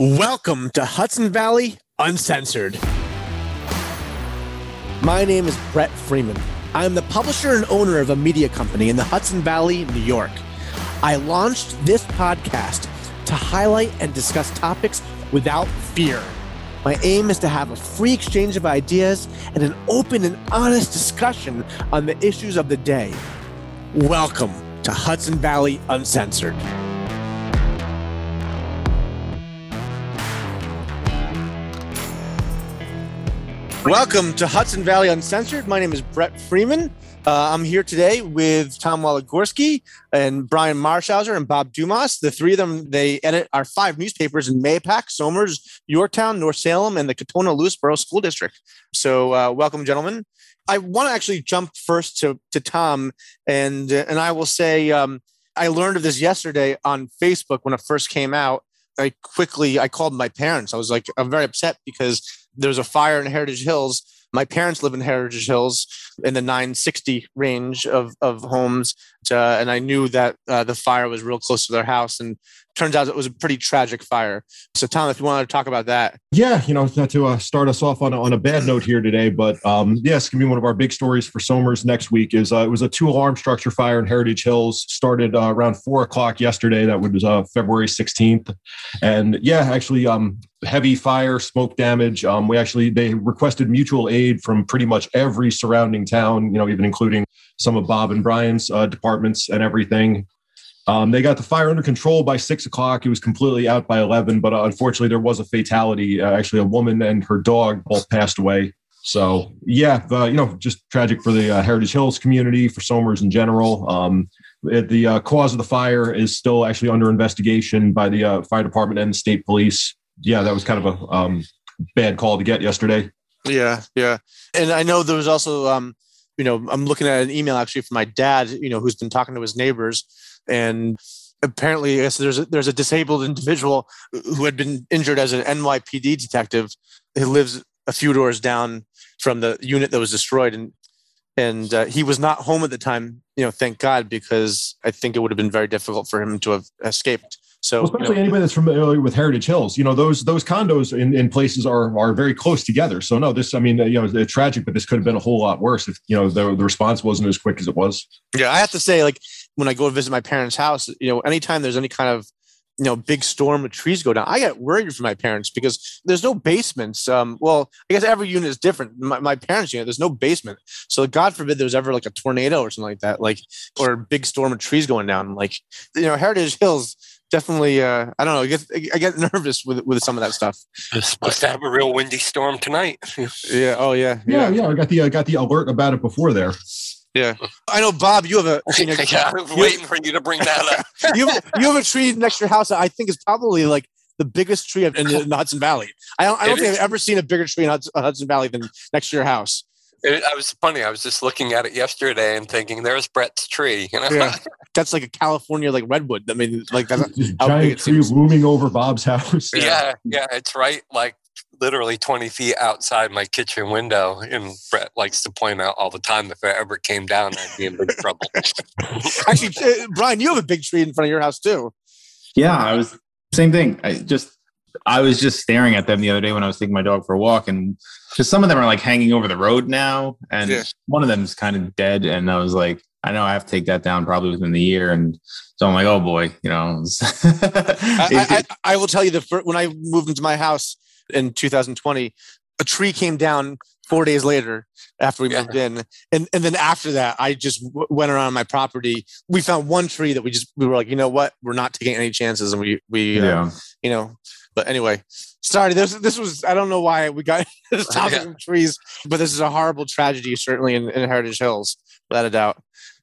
Welcome to Hudson Valley Uncensored. My name is Brett Freeman. I'm the publisher and owner of a media company in the Hudson Valley, New York. I launched this podcast to highlight and discuss topics without fear. My aim is to have a free exchange of ideas and an open and honest discussion on the issues of the day. Welcome to Hudson Valley Uncensored. Welcome to Hudson Valley Uncensored. My name is Brett Freeman. Uh, I'm here today with Tom Waligorski and Brian Marshauser and Bob Dumas. The three of them, they edit our five newspapers in Mahopac, Somers, Yorktown, North Salem, and the Katonah Lewisboro School District. So, uh, welcome, gentlemen. I want to actually jump first to, to Tom, and and I will say um, I learned of this yesterday on Facebook when it first came out. I quickly I called my parents. I was like, I'm very upset because there was a fire in Heritage Hills. My parents live in Heritage Hills in the 960 range of, of homes. Uh, and I knew that uh, the fire was real close to their house. And turns out it was a pretty tragic fire. So, Tom, if you wanted to talk about that. Yeah, you know, not to uh, start us off on a, on a bad note here today, but um, yes, going to be one of our big stories for Somers next week. Is uh, it was a two alarm structure fire in Heritage Hills. Started uh, around four o'clock yesterday. That was uh, February sixteenth, and yeah, actually, um, heavy fire, smoke damage. Um, we actually they requested mutual aid from pretty much every surrounding town. You know, even including some of Bob and Brian's uh, departments and everything. Um, they got the fire under control by six o'clock. It was completely out by 11, but uh, unfortunately, there was a fatality. Uh, actually, a woman and her dog both passed away. So, yeah, uh, you know, just tragic for the uh, Heritage Hills community, for Somers in general. Um, the uh, cause of the fire is still actually under investigation by the uh, fire department and the state police. Yeah, that was kind of a um, bad call to get yesterday. Yeah, yeah. And I know there was also, um, you know, I'm looking at an email actually from my dad, you know, who's been talking to his neighbors and apparently I guess there's a, there's a disabled individual who had been injured as an NYPD detective who lives a few doors down from the unit that was destroyed. And and uh, he was not home at the time you know thank god because i think it would have been very difficult for him to have escaped so well, especially you know, anybody that's familiar with Heritage Hills, you know those those condos in, in places are are very close together. So no, this I mean you know it's tragic, but this could have been a whole lot worse if you know the, the response wasn't as quick as it was. Yeah, I have to say, like when I go to visit my parents' house, you know, anytime there's any kind of you know big storm of trees go down, I get worried for my parents because there's no basements. Um, well, I guess every unit is different. My, my parents' unit, there's no basement, so God forbid there's ever like a tornado or something like that, like or a big storm of trees going down. Like you know, Heritage Hills definitely uh i don't know i get i get nervous with with some of that stuff it's supposed to have a real windy storm tonight yeah oh yeah yeah yeah, yeah i got the i got the alert about it before there yeah, I know, Bob. You have a. You know, yeah, I was waiting for you to bring that up. you have, you have a tree next to your house. That I think is probably like the biggest tree in the, in the Hudson Valley. I don't. I don't think is. I've ever seen a bigger tree in Hudson, Hudson Valley than next to your house. It, I was funny. I was just looking at it yesterday and thinking, "There's Brett's tree." You know, yeah. that's like a California like redwood. I mean, like that's giant tree looming over Bob's house. Yeah. yeah, yeah, it's right like literally 20 feet outside my kitchen window. And Brett likes to point out all the time if it ever came down, I'd be in big trouble. Actually, uh, Brian, you have a big tree in front of your house too. Yeah, I was same thing. I just I was just staring at them the other day when I was taking my dog for a walk, and because some of them are like hanging over the road now, and yeah. one of them is kind of dead, and I was like, I know I have to take that down probably within the year, and so I'm like, oh boy, you know. I, I, I, will tell you the first, when I moved into my house, in 2020, a tree came down four days later after we yeah. moved in and and then after that i just w- went around my property we found one tree that we just we were like you know what we're not taking any chances and we we uh, yeah. uh, you know but anyway sorry this this was i don't know why we got this topic yeah. of trees but this is a horrible tragedy certainly in, in heritage hills without a doubt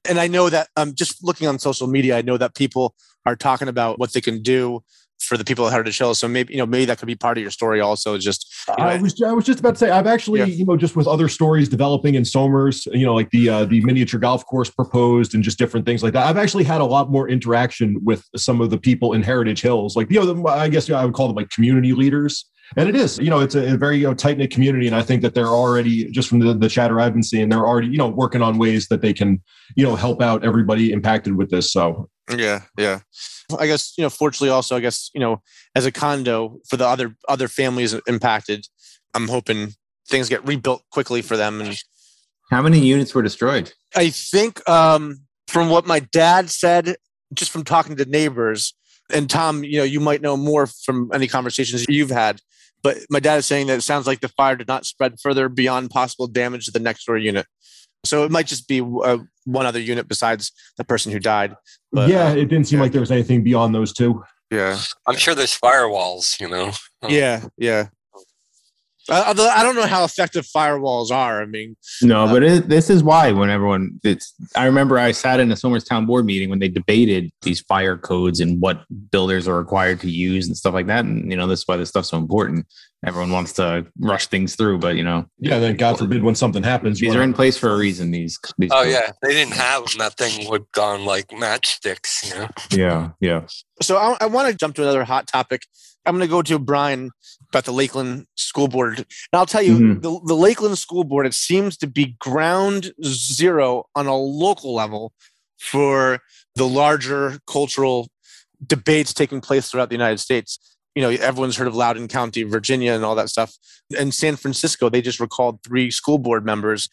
and i know that um just looking on social media i know that people are talking about what they can do for the people at Heritage Hills. So maybe you know maybe that could be part of your story also. Just you know, I was I was just about to say I've actually yeah. you know just with other stories developing in Somers, you know like the uh, the miniature golf course proposed and just different things like that. I've actually had a lot more interaction with some of the people in Heritage Hills, like you know I guess I would call them like community leaders. And it is, you know, it's a, a very you know, tight knit community, and I think that they're already just from the, the chatter I've been seeing, they're already you know working on ways that they can you know help out everybody impacted with this. So yeah, yeah. I guess you know. Fortunately, also, I guess you know, as a condo for the other other families impacted, I'm hoping things get rebuilt quickly for them. And how many units were destroyed? I think, um, from what my dad said, just from talking to neighbors, and Tom, you know, you might know more from any conversations you've had. But my dad is saying that it sounds like the fire did not spread further beyond possible damage to the next door unit. So it might just be uh, one other unit besides the person who died. But, yeah, uh, it didn't seem yeah. like there was anything beyond those two. Yeah, I'm sure there's firewalls. You know. Yeah, yeah. Although I don't know how effective firewalls are. I mean, no, uh, but it, this is why when everyone, it's. I remember I sat in a Somers Town Board meeting when they debated these fire codes and what builders are required to use and stuff like that. And you know, this is why this stuff's so important. Everyone wants to rush things through, but you know, yeah. Then God forbid when something happens, these are in place for a reason. These. these oh codes. yeah, they didn't have them. That thing would gone like matchsticks. You know. Yeah, yeah. So I, I want to jump to another hot topic. I'm going to go to Brian about the Lakeland School Board. And I'll tell you, mm-hmm. the, the Lakeland School Board, it seems to be ground zero on a local level for the larger cultural debates taking place throughout the United States. You know, everyone's heard of Loudoun County, Virginia, and all that stuff. In San Francisco, they just recalled three school board members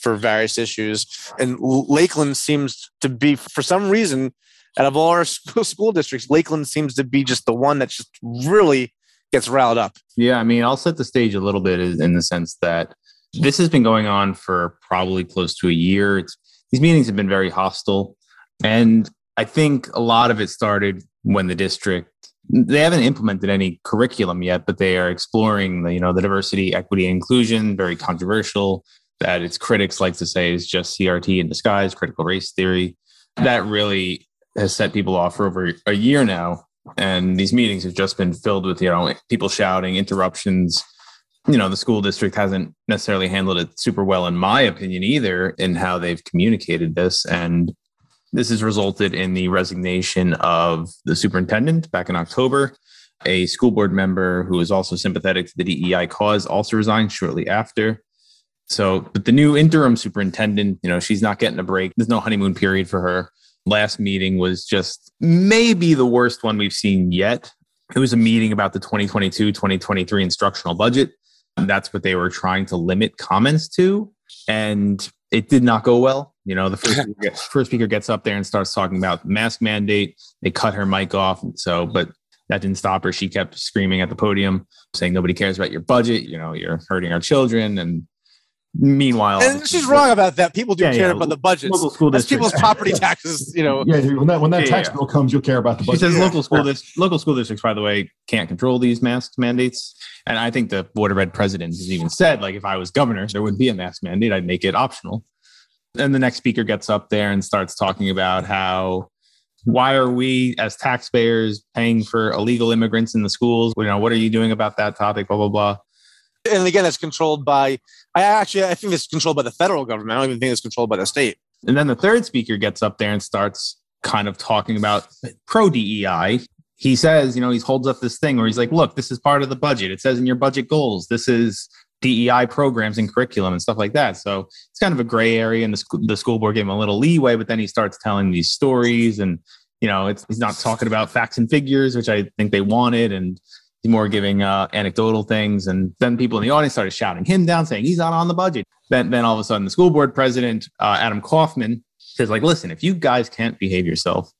for various issues. And Lakeland seems to be, for some reason, out of all our school districts, Lakeland seems to be just the one that's just really gets riled up. Yeah, I mean, I'll set the stage a little bit in the sense that this has been going on for probably close to a year. It's, these meetings have been very hostile. And I think a lot of it started when the district they haven't implemented any curriculum yet, but they are exploring the, you know, the diversity, equity, and inclusion, very controversial. That its critics like to say is just CRT in disguise, critical race theory. That really has set people off for over a year now and these meetings have just been filled with you know people shouting interruptions you know the school district hasn't necessarily handled it super well in my opinion either in how they've communicated this and this has resulted in the resignation of the superintendent back in october a school board member who is also sympathetic to the dei cause also resigned shortly after so but the new interim superintendent you know she's not getting a break there's no honeymoon period for her last meeting was just maybe the worst one we've seen yet. It was a meeting about the 2022 2023 instructional budget. That's what they were trying to limit comments to. And it did not go well. You know, the first, speaker, first speaker gets up there and starts talking about mask mandate. They cut her mic off. So, but that didn't stop her. She kept screaming at the podium, saying, Nobody cares about your budget. You know, you're hurting our children. And Meanwhile, and she's wrong about that. People do yeah, care yeah. about the budget. Local school That's people's property taxes. You know. Yeah, when that when that yeah, tax bill comes, you'll care about the budget. She says local school dis- local school districts, by the way, can't control these mask mandates. And I think the Board of Ed president has even said, like, if I was governor, there would be a mask mandate. I'd make it optional. And the next speaker gets up there and starts talking about how why are we as taxpayers paying for illegal immigrants in the schools? You know, what are you doing about that topic? Blah blah blah and again, it's controlled by. I actually I think it's controlled by the federal government. I don't even think it's controlled by the state. And then the third speaker gets up there and starts kind of talking about pro DEI. He says, you know, he holds up this thing where he's like, look, this is part of the budget. It says in your budget goals, this is DEI programs and curriculum and stuff like that. So it's kind of a gray area, and the, sc- the school board gave him a little leeway, but then he starts telling these stories, and you know, it's he's not talking about facts and figures, which I think they wanted, and more giving uh, anecdotal things. And then people in the audience started shouting him down, saying he's not on the budget. Then, then all of a sudden, the school board president, uh, Adam Kaufman, says, like, listen, if you guys can't behave yourself,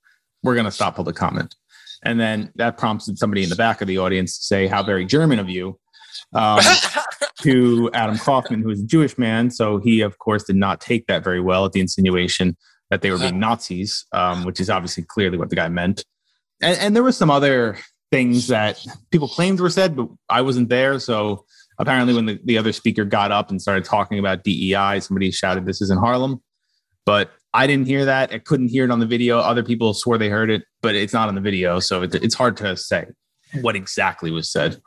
we're going to stop public comment. And then that prompted somebody in the back of the audience to say, how very German of you. Um, to Adam Kaufman, who is a Jewish man. So he, of course, did not take that very well at the insinuation that they were being Nazis, um, which is obviously clearly what the guy meant. And, and there was some other things that people claimed were said, but I wasn't there. So apparently, when the, the other speaker got up and started talking about DEI, somebody shouted, This is in Harlem. But I didn't hear that. I couldn't hear it on the video. Other people swore they heard it, but it's not on the video. So it, it's hard to say what exactly was said.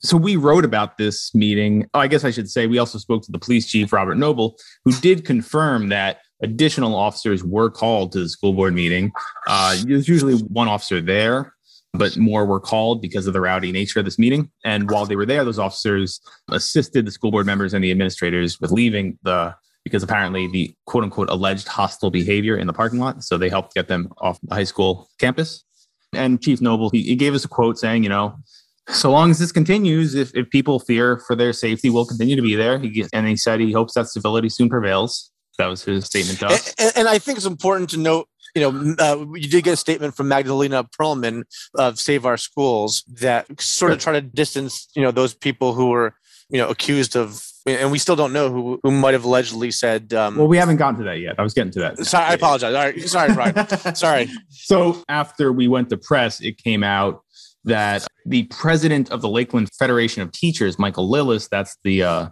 So we wrote about this meeting. Oh, I guess I should say we also spoke to the police chief, Robert Noble, who did confirm that additional officers were called to the school board meeting. Uh, there's usually one officer there, but more were called because of the rowdy nature of this meeting. And while they were there, those officers assisted the school board members and the administrators with leaving the because apparently the quote unquote alleged hostile behavior in the parking lot. So they helped get them off the high school campus. And Chief Noble, he, he gave us a quote saying, you know, so long as this continues, if, if people fear for their safety, we'll continue to be there. He, and he said he hopes that civility soon prevails. That was his statement to us. And, and I think it's important to note you know, uh, you did get a statement from Magdalena Perlman of Save Our Schools that sort of try to distance, you know, those people who were, you know, accused of, and we still don't know who who might have allegedly said. Um, well, we haven't gotten to that yet. I was getting to that. Sorry, I apologize. All right, sorry, Brian. sorry. So after we went to press, it came out that the president of the Lakeland Federation of Teachers, Michael Lillis, that's the uh,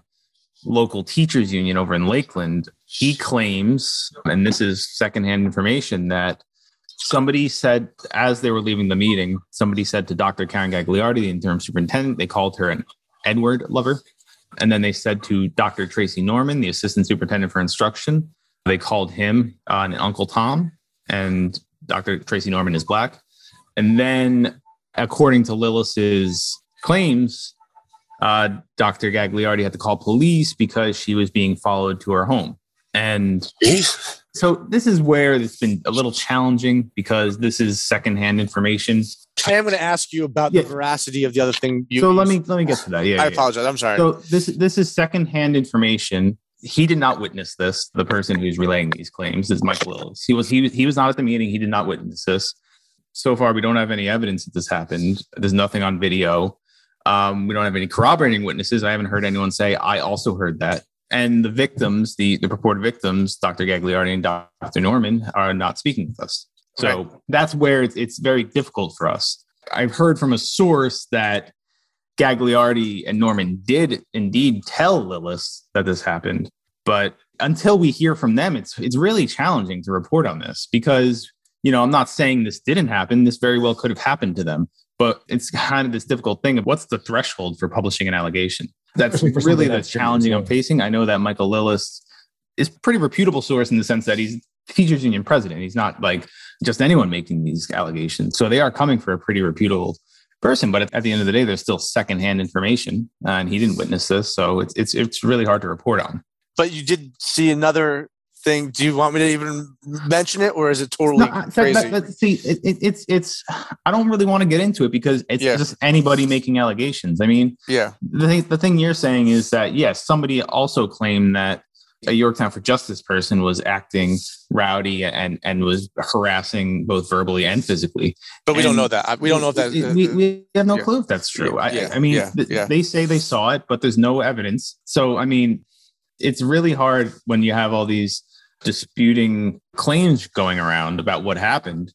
local teachers union over in Lakeland, he claims, and this is secondhand information, that somebody said as they were leaving the meeting, somebody said to Dr. Karen Gagliardi, the interim superintendent, they called her an Edward lover. And then they said to Dr. Tracy Norman, the assistant superintendent for instruction, they called him uh, an Uncle Tom, and Dr. Tracy Norman is black. And then, according to Lillis's claims, uh, Dr. Gagliardi had to call police because she was being followed to her home. And so this is where it's been a little challenging because this is secondhand information. I am going to ask you about yeah. the veracity of the other thing. You, so let me let me get to that. Yeah, I yeah. apologize. I'm sorry. So this this is secondhand information. He did not witness this. The person who's relaying these claims is Mike Lillis. He was he was he was not at the meeting. He did not witness this. So far, we don't have any evidence that this happened. There's nothing on video. Um, we don't have any corroborating witnesses. I haven't heard anyone say I also heard that and the victims, the, the purported victims, Dr. Gagliardi and Dr. Norman, are not speaking with us. So right. that's where it's, it's very difficult for us. I've heard from a source that Gagliardi and Norman did indeed tell Lillis that this happened, but until we hear from them, it's it's really challenging to report on this because you know I'm not saying this didn't happen. This very well could have happened to them, but it's kind of this difficult thing of what's the threshold for publishing an allegation. That's really the challenging I'm facing. I know that Michael Lillis is pretty reputable source in the sense that he's teachers union president. He's not like just anyone making these allegations. So they are coming for a pretty reputable person. But at the end of the day, there's still secondhand information, and he didn't witness this, so it's it's it's really hard to report on. But you did see another thing. Do you want me to even mention it, or is it totally no, crazy? That, that, see, it, it, it's it's. I don't really want to get into it because it's yeah. just anybody making allegations. I mean, yeah. The thing, the thing you're saying is that yes, somebody also claimed that a Yorktown for Justice person was acting rowdy and and was harassing both verbally and physically. But we and don't know that. We don't know if that. Uh, we, we have no yeah. clue if that's true. Yeah. I, I, mean. Th- they say they saw it, but there's no evidence. So I mean, it's really hard when you have all these disputing claims going around about what happened.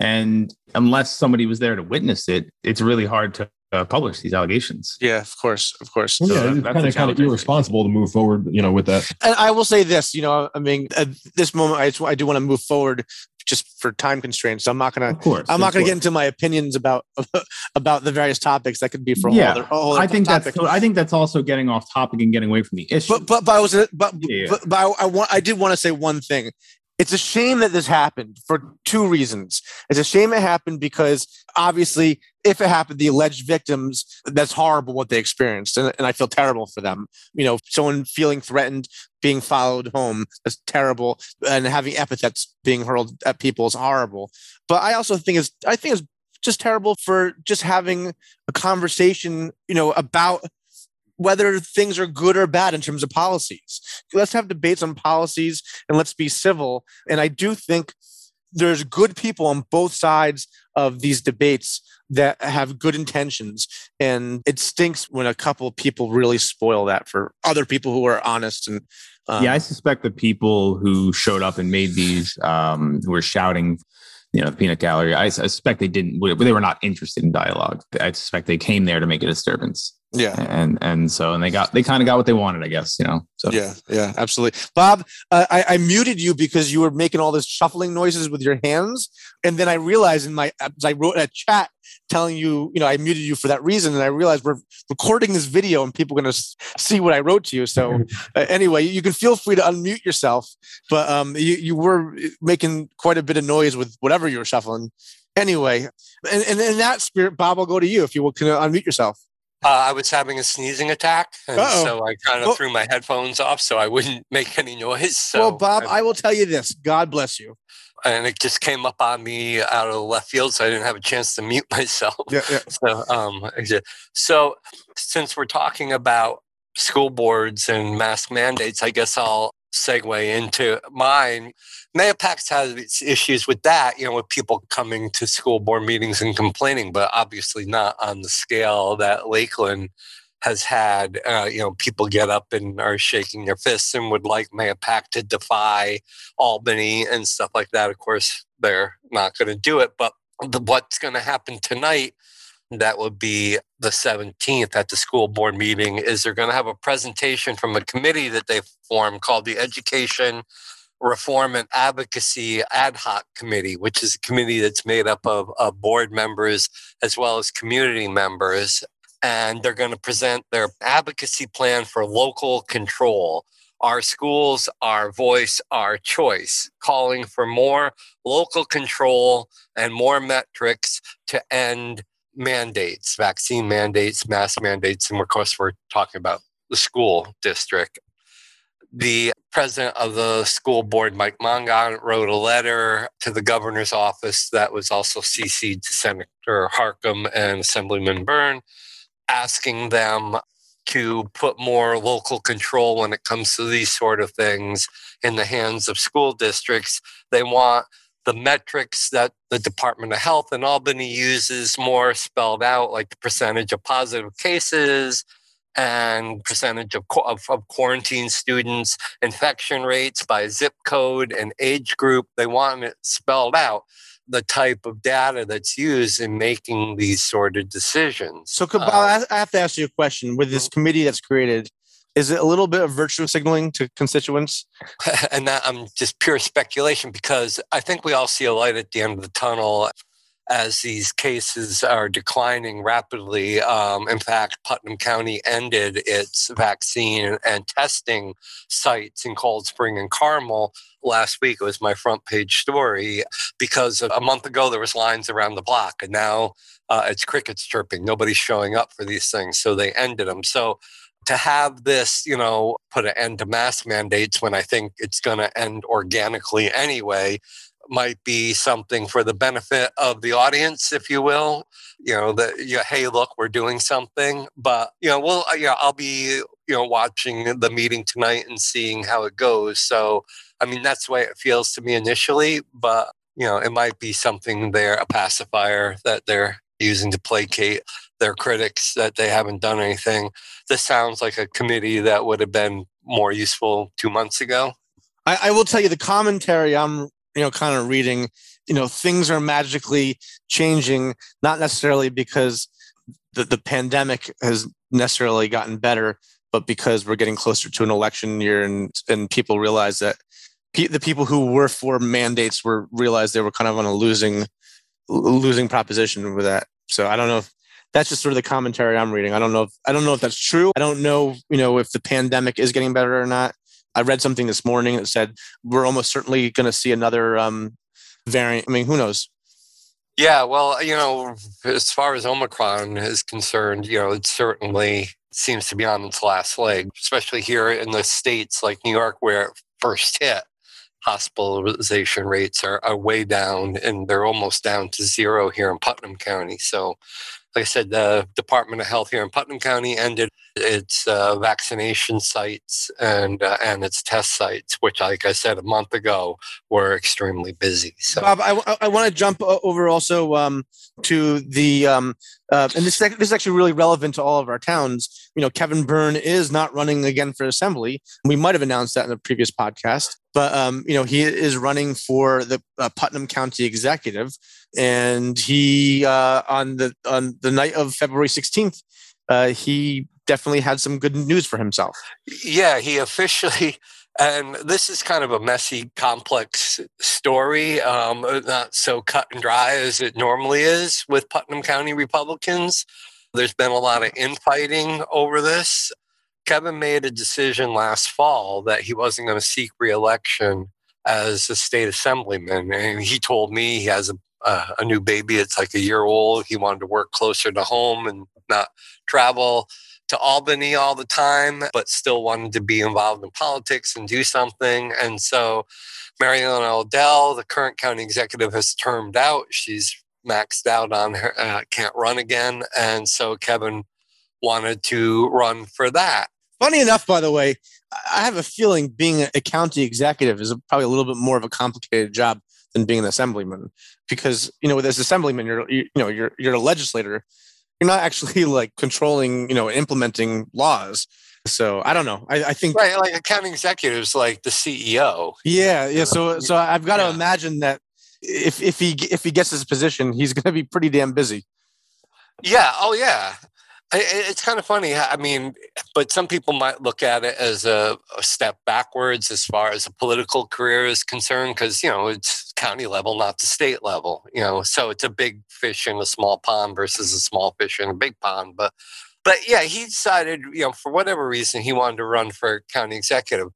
And unless somebody was there to witness it, it's really hard to uh, publish these allegations. Yeah, of course, of course. Well, yeah, so it's kind of kind of irresponsible to move forward, you know, with that. And I will say this, you know, I mean, at this moment, I, I do want to move forward just for time constraints. So I'm not gonna. Of course, I'm not gonna get into my opinions about about the various topics. That could be for a yeah, whole other, whole I think topic. that's. I think that's also getting off topic and getting away from the issue. But but but I was but yeah. but, but I, I want I did want to say one thing. It's a shame that this happened for two reasons. It's a shame it happened because obviously, if it happened, the alleged victims, that's horrible what they experienced. And, and I feel terrible for them. You know, someone feeling threatened, being followed home, that's terrible. And having epithets being hurled at people is horrible. But I also think it's, I think it's just terrible for just having a conversation, you know, about whether things are good or bad in terms of policies. Let's have debates on policies and let's be civil. And I do think there's good people on both sides of these debates that have good intentions. And it stinks when a couple of people really spoil that for other people who are honest and um, yeah, I suspect the people who showed up and made these, um, who were shouting you know, the peanut gallery. I suspect they didn't. They were not interested in dialogue. I suspect they came there to make a disturbance. Yeah, and and so and they got they kind of got what they wanted, I guess. You know. So yeah, yeah, absolutely. Bob, uh, I, I muted you because you were making all this shuffling noises with your hands, and then I realized in my I wrote a chat telling you, you know, I muted you for that reason, and I realized we're recording this video and people are going to see what I wrote to you. So uh, anyway, you can feel free to unmute yourself, but um, you you were making quite a bit of noise with whatever you were shuffling Anyway, and, and in that spirit, Bob, I'll go to you if you will can unmute yourself. Uh, I was having a sneezing attack, and Uh-oh. so I kind of threw my headphones off so I wouldn't make any noise. So, well, Bob, and, I will tell you this. God bless you. and it just came up on me out of the left field, so I didn't have a chance to mute myself. Yeah, yeah. So, um, so since we're talking about school boards and mask mandates, I guess I'll segue into mine. Mahopac's has its issues with that, you know, with people coming to school board meetings and complaining, but obviously not on the scale that Lakeland has had. Uh, you know, people get up and are shaking their fists and would like Mahopac to defy Albany and stuff like that. Of course, they're not going to do it, but the, what's going to happen tonight that would be the 17th at the school board meeting. Is they're going to have a presentation from a committee that they formed called the education reform and advocacy ad hoc committee which is a committee that's made up of, of board members as well as community members. And they're going to present their advocacy plan for local control. Our schools our voice our choice calling for more local control and more metrics to end mandates, vaccine mandates, mask mandates, and of course, we're talking about the school district. The president of the school board, Mike Mongon, wrote a letter to the governor's office that was also CC'd to Senator Harckham and Assemblyman Byrne, asking them to put more local control when it comes to these sort of things in the hands of school districts. They want the metrics that the Department of Health in Albany uses more spelled out, like the percentage of positive cases and percentage of, of, of quarantine students, infection rates by zip code and age group. They want it spelled out, the type of data that's used in making these sort of decisions. So, Uh, I I have to ask you a question. With this committee that's created, is it a little bit of virtue signaling to constituents? and that I'm just pure speculation because I think we all see a light at the end of the tunnel as these cases are declining rapidly. Um, in fact, Putnam County ended its vaccine and testing sites in Cold Spring and Carmel last week. It was my front page story because a month ago there was lines around the block, and now uh, it's crickets chirping. Nobody's showing up for these things, so they ended them. So to have this, you know, put an end to mask mandates when I think it's going to end organically anyway might be something for the benefit of the audience, if you will. You know, that yeah, hey, look, we're doing something. But you know, well, yeah, I'll be you know watching the meeting tonight and seeing how it goes. So, I mean, that's the way it feels to me initially. But you know, it might be something there, a pacifier that they're using to placate their critics that they haven't done anything. This sounds like a committee that would have been more useful two months ago. I, I will tell you the commentary I'm, you know, kind of reading. You know, things are magically changing, not necessarily because the, the pandemic has necessarily gotten better, but because we're getting closer to an election year, and and people realize that pe- the people who were for mandates were realized they were kind of on a losing losing proposition with that. So I don't know if that's just sort of the commentary I'm reading. I don't know if I don't know if that's true. I don't know, you know, if the pandemic is getting better or not. I read something this morning that said we're almost certainly going to see another um, variant. I mean, who knows? Yeah, well, you know, as far as Omicron is concerned, you know, it certainly seems to be on its last leg, especially here in the states like New York, where it first hit. Hospitalization rates are, are way down, and they're almost down to zero here in Putnam County. So, like I said, the Department of Health here in Putnam County ended its uh, vaccination sites and uh, and its test sites, which, like I said a month ago, were extremely busy. So, Bob, I, I want to jump over also um, to the, um, uh, and this, this is actually really relevant to all of our towns. You know, Kevin Byrne is not running again for assembly. We might have announced that in a previous podcast, but um, you know, he is running for the uh, Putnam County Executive, and he uh, on the on the night of February sixteenth, uh, he definitely had some good news for himself. Yeah, he officially, and this is kind of a messy, complex story, um, not so cut and dry as it normally is with Putnam County Republicans. There's been a lot of infighting over this. Kevin made a decision last fall that he wasn't going to seek reelection as a state assemblyman. And he told me he has a uh, a new baby. It's like a year old. He wanted to work closer to home and not travel to Albany all the time, but still wanted to be involved in politics and do something. And so Ellen Odell, the current county executive, has termed out. She's maxed out on her, uh, can't run again. And so Kevin wanted to run for that. Funny enough, by the way, I have a feeling being a county executive is probably a little bit more of a complicated job than being an assemblyman because you know this assemblyman you're you know you're you're a legislator you're not actually like controlling you know implementing laws. So i don't know. I, I think right like accounting executives, like the ceo yeah yeah. So so i've got to imagine that if if he if he gets his position he's going to be pretty damn busy. Yeah. Oh yeah it's kind of funny. I mean, but some people might look at it as a, a step backwards as far as a political career is concerned, because you know it's county level, not the state level. You know, so it's a big fish in a small pond versus a small fish in a big pond. But, but yeah, he decided, you know, for whatever reason, he wanted to run for county executive.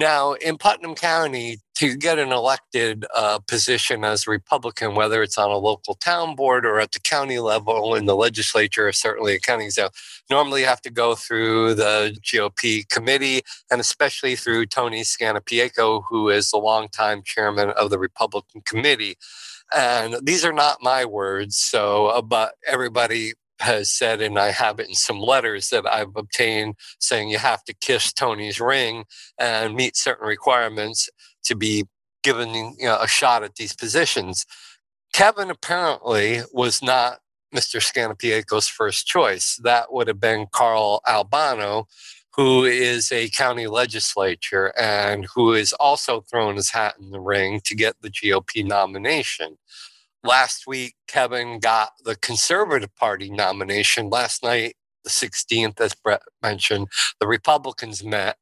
Now, in Putnam County, to get an elected uh, position as a Republican, whether it's on a local town board or at the county level in the legislature, or certainly a county exec, normally you have to go through the GOP committee and especially through Tony Scannapieco, who is the longtime chairman of the Republican committee. And these are not my words, so uh, but everybody has said, and I have it in some letters that I've obtained saying you have to kiss Tony's ring and meet certain requirements to be given you know, a shot at these positions. Kevin apparently was not Mr. Scannapieco's first choice. That would have been Carl Albano, who is a county legislature and who is also thrown his hat in the ring to get the GOP nomination. Last week, Kevin got the Conservative Party nomination. Last night, the 16th, as Brett mentioned, the Republicans met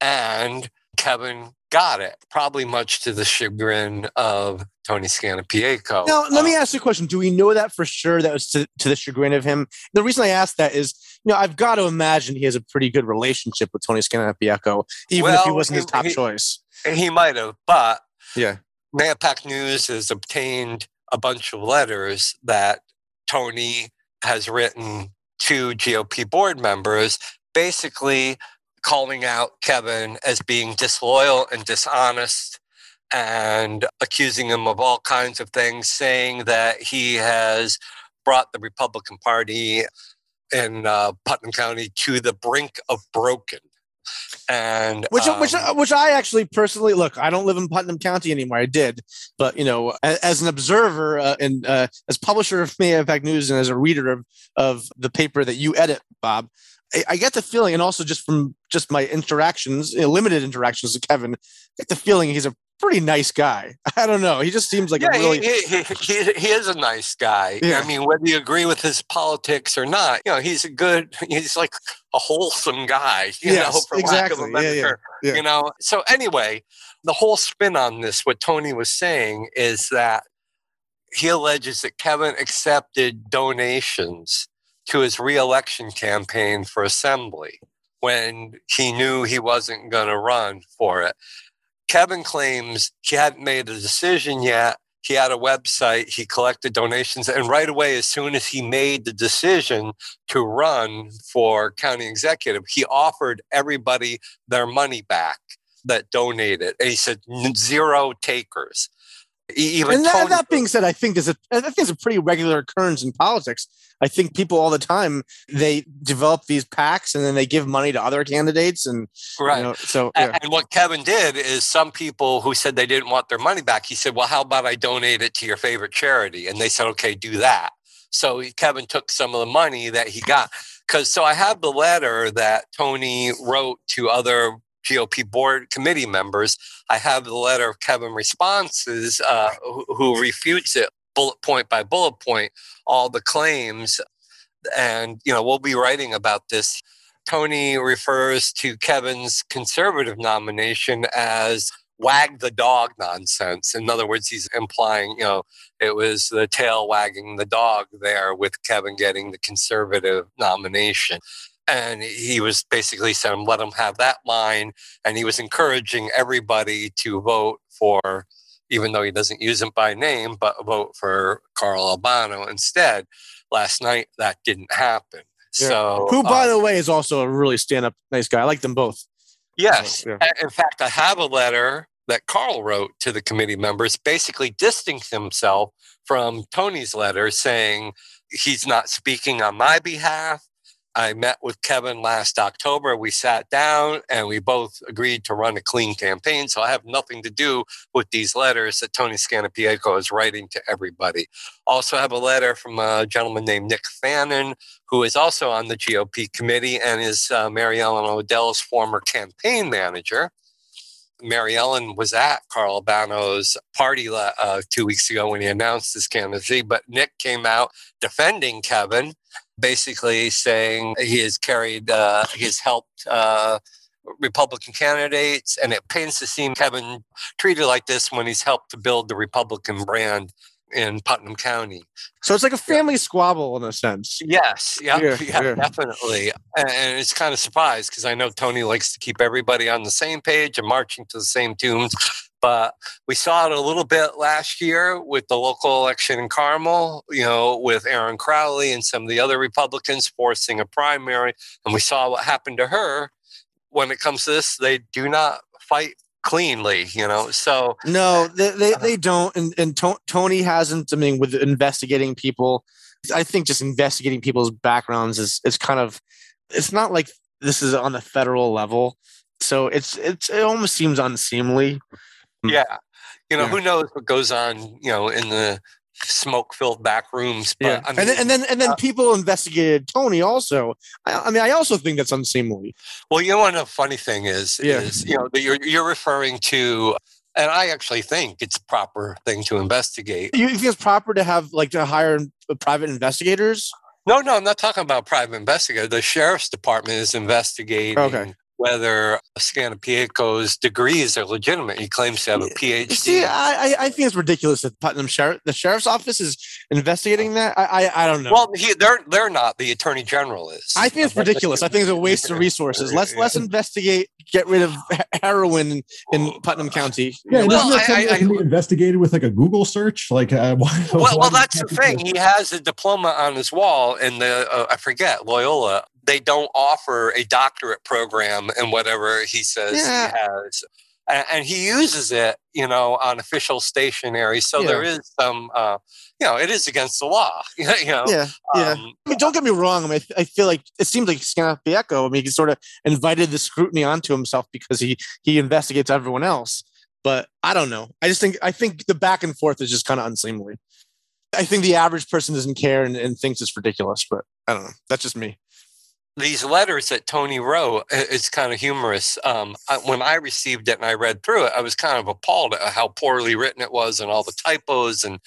and Kevin got it, probably much to the chagrin of Tony Scannapieco. Now, let me um, ask you a question. Do we know that for sure that was to, to the chagrin of him? The reason I ask that is, you know, I've got to imagine he has a pretty good relationship with Tony Scannapieco, even well, if he wasn't his top he, choice. He might have, but yeah, Mahopac News has obtained a bunch of letters that Tony has written to GOP board members, basically calling out Kevin as being disloyal and dishonest and accusing him of all kinds of things, saying that he has brought the Republican Party in uh, Putnam County to the brink of broken and which um, which which I actually personally look. I don't live in Putnam County anymore. I did, but you know, as, as an observer uh, and uh, as publisher of Mahopac News and as a reader of of the paper that you edit, Bob, I, I get the feeling, and also just from just my interactions, you know, limited interactions with Kevin, I get the feeling he's a pretty nice guy. I don't know. He just seems like yeah, a really he, he, he, he, is a nice guy. Yeah. I mean, whether you agree with his politics or not, you know, he's a good. He's like a wholesome guy. You yes, know, for exactly. lack of a better yeah, yeah, You know. So anyway, the whole spin on this, what Tony was saying is that he alleges that Kevin accepted donations to his reelection campaign for assembly when he knew he wasn't going to run for it. Kevin claims he hadn't made a decision yet. He had a website, he collected donations, and right away, as soon as he made the decision to run for county executive, he offered everybody their money back that donated. And he said, zero takers. Even and that, that being said, I think is a I think it's a pretty regular occurrence in politics. I think people all the time they develop these packs and then they give money to other candidates and right. You know, so yeah. and what Kevin did is some people who said they didn't want their money back, he said, "Well, how about I donate it to your favorite charity?" And they said, "Okay, do that." So Kevin took some of the money that he got because so I have the letter that Tony wrote to other GOP board committee members. I have the letter of Kevin responses uh, who, who refutes it bullet point by bullet point all the claims. And, you know, we'll be writing about this. Tony refers to Kevin's conservative nomination as wag the dog nonsense. In other words, he's implying, you know, it was the tail wagging the dog there with Kevin getting the conservative nomination and he was basically saying let him have that line and he was encouraging everybody to vote for even though he doesn't use him by name, but vote for Carl Albano instead. Last night, that didn't happen. Yeah. So, who, by um, the way, is also a really stand-up nice guy. I like them both. Yes. So, yeah. In fact, I have a letter that Carl wrote to the committee members, basically distancing himself from Tony's letter, saying he's not speaking on my behalf. I met with Kevin last October. We sat down and we both agreed to run a clean campaign. So I have nothing to do with these letters that Tony Scannapieco is writing to everybody. Also, have a letter from a gentleman named Nick Fannin, who is also on the GOP committee and is uh, Mary Ellen Odell's former campaign manager. Mary Ellen was at Carl Albano's party uh, two weeks ago when he announced his candidacy, but Nick came out defending Kevin basically saying he has carried, uh, he has helped uh, Republican candidates, and it pains to see Kevin treated like this when he's helped to build the Republican brand in Putnam County. So it's like a family squabble in a sense. Yes, yeah, yeah, yeah, definitely. And it's kind of surprised because I know Tony likes to keep everybody on the same page and marching to the same tunes. But we saw it a little bit last year with the local election in Carmel, you know, with Erin Crowley and some of the other Republicans forcing a primary. And we saw what happened to her. When it comes to this, they do not fight cleanly, you know. So no, they they, uh, they don't. And, and Tony hasn't. I mean, with investigating people, I think just investigating people's backgrounds is is kind of. It's not like this is on the federal level, so it's it's it almost seems unseemly. Yeah. You know, yeah. who knows what goes on, you know, in the smoke filled back rooms. But yeah. I mean, and then and then, and then uh, people investigated Tony also. I, I, mean, I also think that's unseemly. Well, you know what the funny thing is, yeah. is you know, you're you're referring to and I actually think it's a proper thing to investigate. You think it's proper to have like to hire private investigators? No, no, I'm not talking about private investigator. The sheriff's department is investigating okay whether Scannapieco's degrees are legitimate. He claims to have a PhD. See, I, I think it's ridiculous that Putnam Sheriff, the sheriff's office is investigating that. I, I, I don't know. Well, he, they're they're not. The attorney general is. I think it's ridiculous. I think it's a waste of resources. Let's let's investigate, get rid of heroin in, in Putnam County. Yeah, well, I, I, I, investigated with like a Google search. Like, uh, why, well, why well, that's the thing. He has a diploma on his wall in the uh, I forget Loyola they don't offer a doctorate program in whatever he says yeah. he has. And, and, he uses it, you know, on official stationery. So yeah. there is some, uh, you know, it is against the law. you know, yeah, yeah. Um, I mean, don't get me wrong. I mean, I, feel like it seems like Scannapieco. I mean, he sort of invited the scrutiny onto himself because he he investigates everyone else. But I don't know. I just think I think the back and forth is just kind of unseemly. I think the average person doesn't care and, and thinks it's ridiculous. But I don't know. That's just me these letters that Tony wrote, it's kind of humorous. Um, I, when I received it and I read through it, I was kind of appalled at how poorly written it was and all the typos and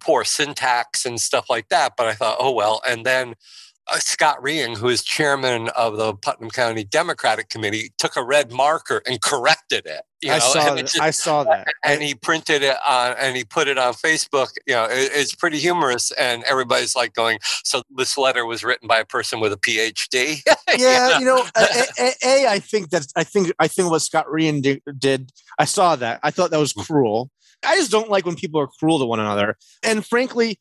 poor syntax and stuff like that. But I thought, oh well. And then Uh, Scott Reeing, who is chairman of the Putnam County Democratic Committee, took a red marker and corrected it. I saw that. I saw that, and he printed it on and he put it on Facebook. You know, it, it's pretty humorous, and everybody's like going, "So this letter was written by a person with a PhD." yeah, you know, a, a, a, I think that I think I think what Scott Reeing did. I saw that. I thought that was mm-hmm. cruel. I just don't like when people are cruel to one another, and frankly,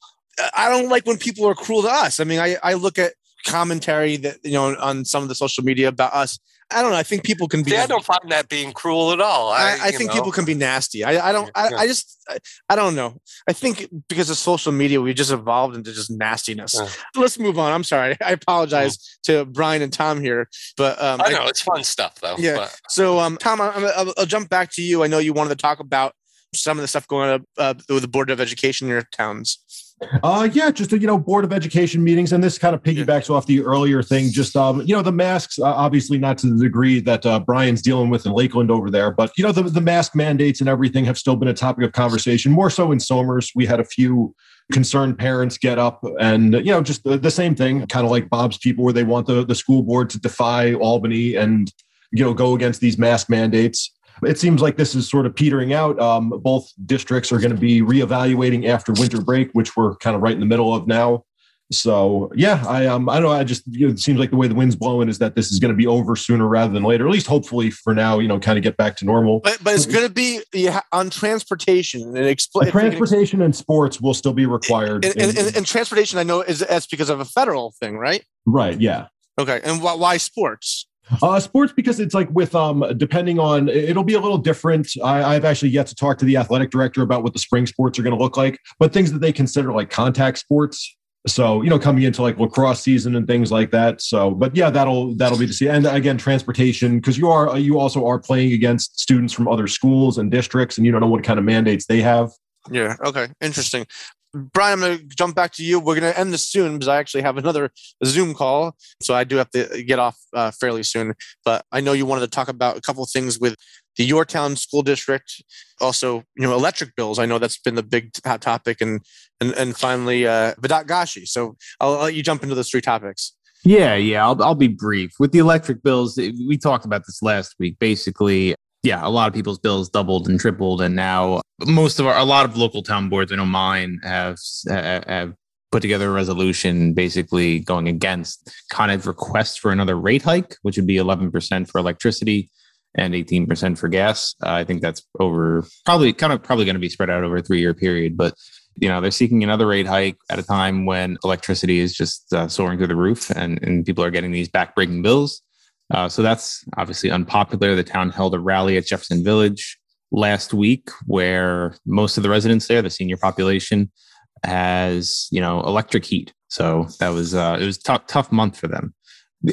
I don't like when people are cruel to us. I mean, I, I look at commentary that you know on some of the social media about us. I don't know. I think people can be. See, I don't find that being cruel at all. I, I, I think know. people can be nasty. I, I don't. I, I just. I, I, don't know. I think because of social media, we just evolved into just nastiness. Yeah. Let's move on. I'm sorry. I apologize yeah. to Brian and Tom here, but um, I know it's fun stuff though. Yeah. But. So, um, Tom, I'll, I'll, jump back to you. I know you wanted to talk about some of the stuff going on uh, with the Board of Education in your towns. Uh, yeah, just you know, board of education meetings, and this kind of piggybacks yeah. off the earlier thing. Just um, you know, the masks, uh, obviously not to the degree that uh, Brian's dealing with in Lakeland over there, but you know, the the mask mandates and everything have still been a topic of conversation. More so in Somers, we had a few concerned parents get up and you know, just the, the same thing, kind of like Bob's people, where they want the the school board to defy Albany and you know go against these mask mandates. It seems like this is sort of petering out. Um, both districts are going to be reevaluating after winter break, which we're kind of right in the middle of now. So yeah, I um I don't know. I just it seems like the way the wind's blowing is that this is going to be over sooner rather than later. At least hopefully for now, you know, kind of get back to normal. But but it's going to be yeah, on transportation and explain transportation and sports will still be required. And, and, and, and, transportation, I know is that's because of a federal thing, right? Right. Yeah. Okay. And why, why sports? Uh, sports because it's like with um depending on it'll be a little different. I, I've actually yet to talk to the athletic director about what the spring sports are going to look like, but things that they consider like contact sports. So you know coming into like lacrosse season and things like that. So but yeah that'll that'll be to see and again transportation because you are you also are playing against students from other schools and districts and you don't know what kind of mandates they have. Yeah okay interesting brian i'm going to jump back to you we're going to end this soon because i actually have another zoom call so i do have to get off uh, fairly soon but i know you wanted to talk about a couple of things with the Yorktown School District, also you know electric bills. I know that's been the big hot topic, and and and finally uh, Vedat Gashi. So I'll, I'll let you jump into those three topics. Yeah, yeah, I'll I'll be brief with the electric bills. We talked about this last week. Basically, yeah, a lot of people's bills doubled and tripled, and now most of our a lot of local town boards, I know mine have have put together a resolution basically going against Con Ed's request for another rate hike, which would be 11% for electricity and 18% for gas. Uh, I think that's over probably kind of probably going to be spread out over a three year period. But, you know, they're seeking another rate hike at a time when electricity is just uh, soaring through the roof and, and people are getting these backbreaking bills. Uh, so that's obviously unpopular. The town held a rally at Jefferson Village last week where most of the residents there, the senior population, has, you know, electric heat. So that was, uh, it was a t- tough month for them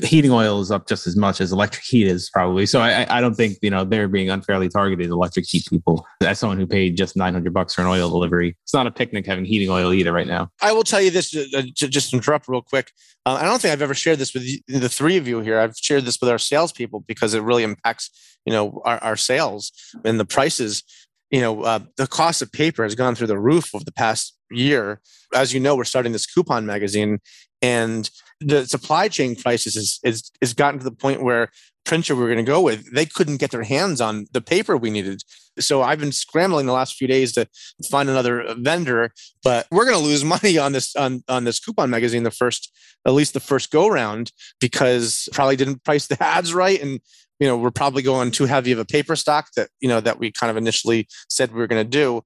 heating oil is up just as much as electric heat is probably. So I, I don't think you know they're being unfairly targeted. Electric heat people. As someone who paid just nine hundred bucks for an oil delivery, it's not a picnic having heating oil either right now. I will tell you this. Uh, just interrupt real quick. Uh, I don't think I've ever shared this with the three of you here. I've shared this with our salespeople because it really impacts you know our, our sales and the prices. You know, uh, the cost of paper has gone through the roof over the past year. As you know, we're starting this coupon magazine, and the supply chain crisis is is, is gotten to the point where printer we are going to go with they couldn't get their hands on the paper we needed. So i've been scrambling the last few days to find another vendor but we're going to lose money on this on, on this coupon magazine the first at least the first go round because probably didn't price the ads right. And you know we're probably going too heavy of a paper stock that you know that we kind of initially said we were going to do.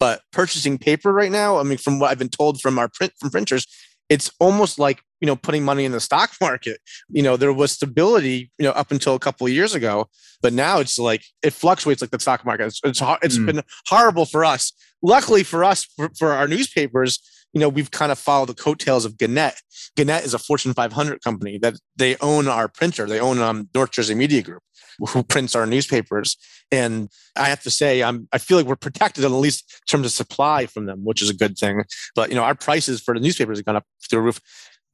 But purchasing paper right now i mean from what i've been told from our print from printers it's almost like you know putting money in the stock market. You know there was stability you know up until a couple of years ago but now it's like it fluctuates like the stock market. It's it's, it's mm. been horrible for us. Luckily for us for, for our newspapers you know we've kind of followed the coattails of gannett gannett is a fortune 500 company that they own our printer they own um, north jersey media group who prints our newspapers. And I have to say, I'm I feel like we're protected at least in terms of supply from them, which is a good thing. But you know, our prices for the newspapers have gone up through the roof.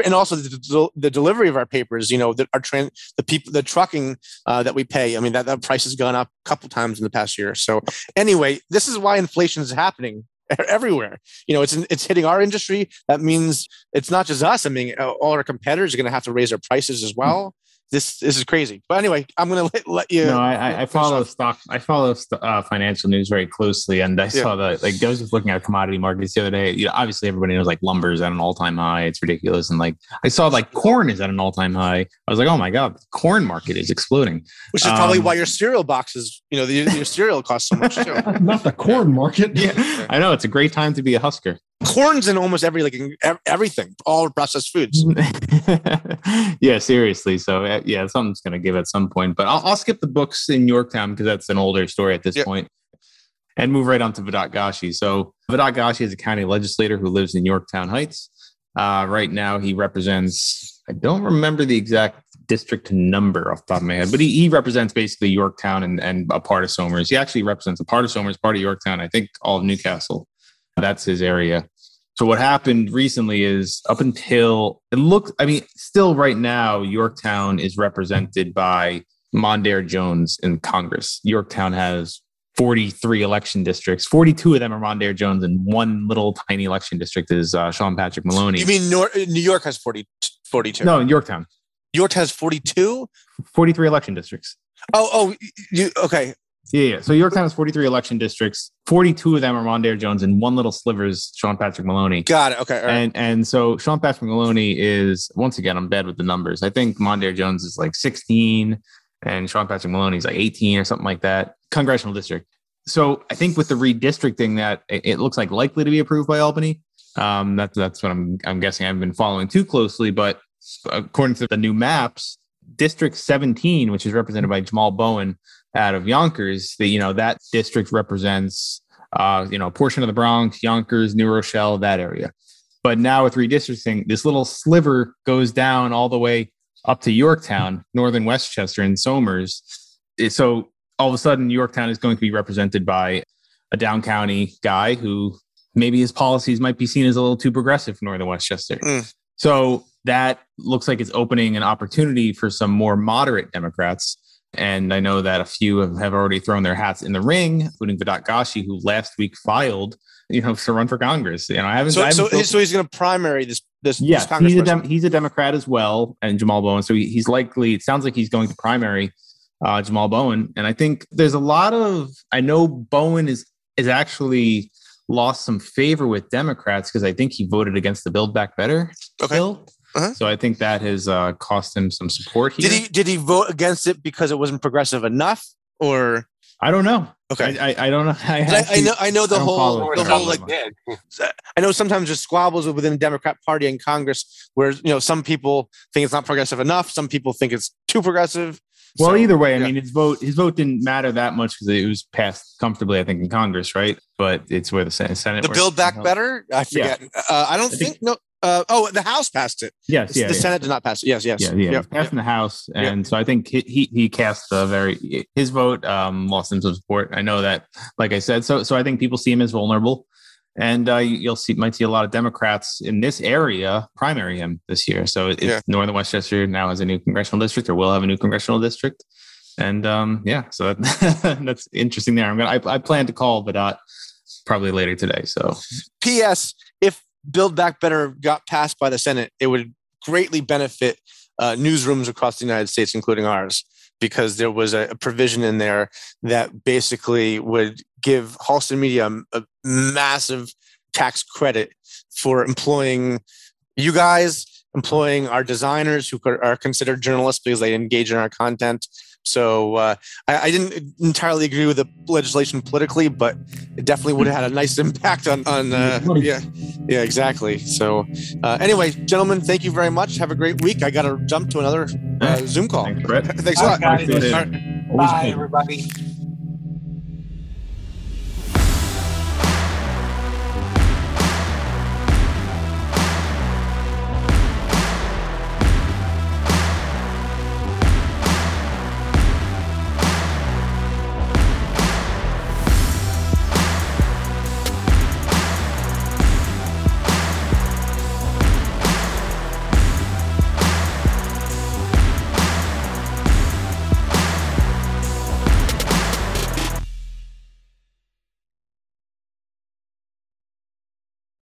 And also the, the delivery of our papers, you know, that our the people, the trucking uh, that we pay. I mean, that, that price has gone up a couple times in the past year. So anyway, this is why inflation is happening everywhere. You know, it's it's hitting our industry. That means it's not just us. I mean, all our competitors are going to have to raise their prices as well this this is crazy. But anyway, I'm going to let, let you. No, I, I follow stock. I follow uh, financial news very closely, and I yeah. saw that. Like I was just looking at commodity markets the other day. You know, obviously everybody knows like lumber is at an all time high. It's ridiculous, and like I saw like corn is at an all time high. I was like, oh my god, the corn market is exploding. Which is probably um, why your cereal boxes, you know, the, your cereal costs so much too. Not the corn market. Yeah, I know it's a great time to be a husker corn's in almost every like everything all processed foods yeah seriously so uh, yeah something's going to give at some point but I'll, I'll, skip the books in yorktown because that's an older story at this yep. point, and move right on to Vedat Gashi. So Vedat Gashi is a county legislator who lives in Yorktown Heights. Uh, right now, he represents, I don't remember the exact district number off the top of my head, but he, he represents basically Yorktown and, and a part of Somers. He actually represents a part of Somers, part of Yorktown, I think all of New Castle. That's his area. So what happened recently is up until it looks, I mean, still right now, Yorktown is represented by Mondaire Jones in Congress. Yorktown has 43 election districts. 42 of them are Mondaire Jones, and one little tiny election district is uh, Sean Patrick Maloney. You mean Nor- New York has 40, 42? No, Yorktown. Yorktown has 42? 43 election districts. Oh, oh, you okay. Yeah, yeah. So Yorktown has 43 election districts. 42 of them are Mondaire Jones, and one little sliver is Sean Patrick Maloney. Got it. Okay. And and so Sean Patrick Maloney is once again I'm bad with the numbers. I think Mondaire Jones is like 16, and Sean Patrick Maloney is like 18 or something like that. Congressional district. So I think with the redistricting that it, it looks like likely to be approved by Albany. Um, that's that's what I'm I'm guessing. I haven't been following too closely, but according to the new maps, District 17, which is represented by Jamaal Bowman out of Yonkers, the, you know, that district represents, uh, you know, a portion of the Bronx, Yonkers, New Rochelle, that area. But now with redistricting, this little sliver goes down all the way up to Yorktown, Northern Westchester, and Somers. So all of a sudden, Yorktown is going to be represented by a down county guy who maybe his policies might be seen as a little too progressive for Northern Westchester. Mm. So that looks like it's opening an opportunity for some more moderate Democrats. And I know that a few have, have already thrown their hats in the ring, including Vedat Gashi, who last week filed, you know, to run for Congress. You know, I haven't. So, I haven't so, so, he's going to primary this. This, yeah, this he's a Dem- he's a Democrat as well, and Jamaal Bowman. So he, he's likely. It sounds like he's going to primary uh, Jamaal Bowman, and I think there's a lot of. I know Bowman is is actually lost some favor with Democrats because I think he voted against the Build Back Better okay. bill. Uh-huh. So I think that has uh, cost him some support here. Did he did he vote against it because it wasn't progressive enough, or I don't know. Okay, I, I, I don't know. I, I, I, know I know the whole the whole like I know sometimes there's squabbles within the Democrat Party in Congress where you know some people think it's not progressive enough, some people think it's too progressive. Well, so, either way, I yeah. mean, his vote his vote didn't matter that much because it was passed comfortably, I think, in Congress, right? But it's where the Senate. The Build Back Better, I forget. Yeah. Uh, I don't think, think, no. Uh, oh, the House passed it. Yes, yeah. The yeah. Senate did not pass it. Yes, yes. Yeah, yeah. Yep. Passed in the House, and yep. so I think he, he, he cast a very his vote um, lost him some support. I know that, like I said, so so I think people see him as vulnerable, and uh, you'll see might see a lot of Democrats in this area primary him this year. So it's yeah. Northern Westchester now has a new congressional district, or will have a new congressional district, and um, yeah, so that's interesting. There, I'm gonna I, I plan to call Vedat probably later today. So, P.S. If Build Back Better got passed by the Senate, it would greatly benefit uh, newsrooms across the United States, including ours, because there was a, a, provision in there that basically would give Halston Media a, a massive tax credit for employing you guys, employing our designers who are considered journalists because they engage in our content, so uh, I, I, didn't entirely agree with the legislation politically, but it definitely would have had a nice impact on on uh, yeah yeah exactly. So uh, anyway, gentlemen, thank you very much. Have a great week. I got to jump to another uh, Zoom call. Thanks, Brett. Thanks a lot. Bye, everybody.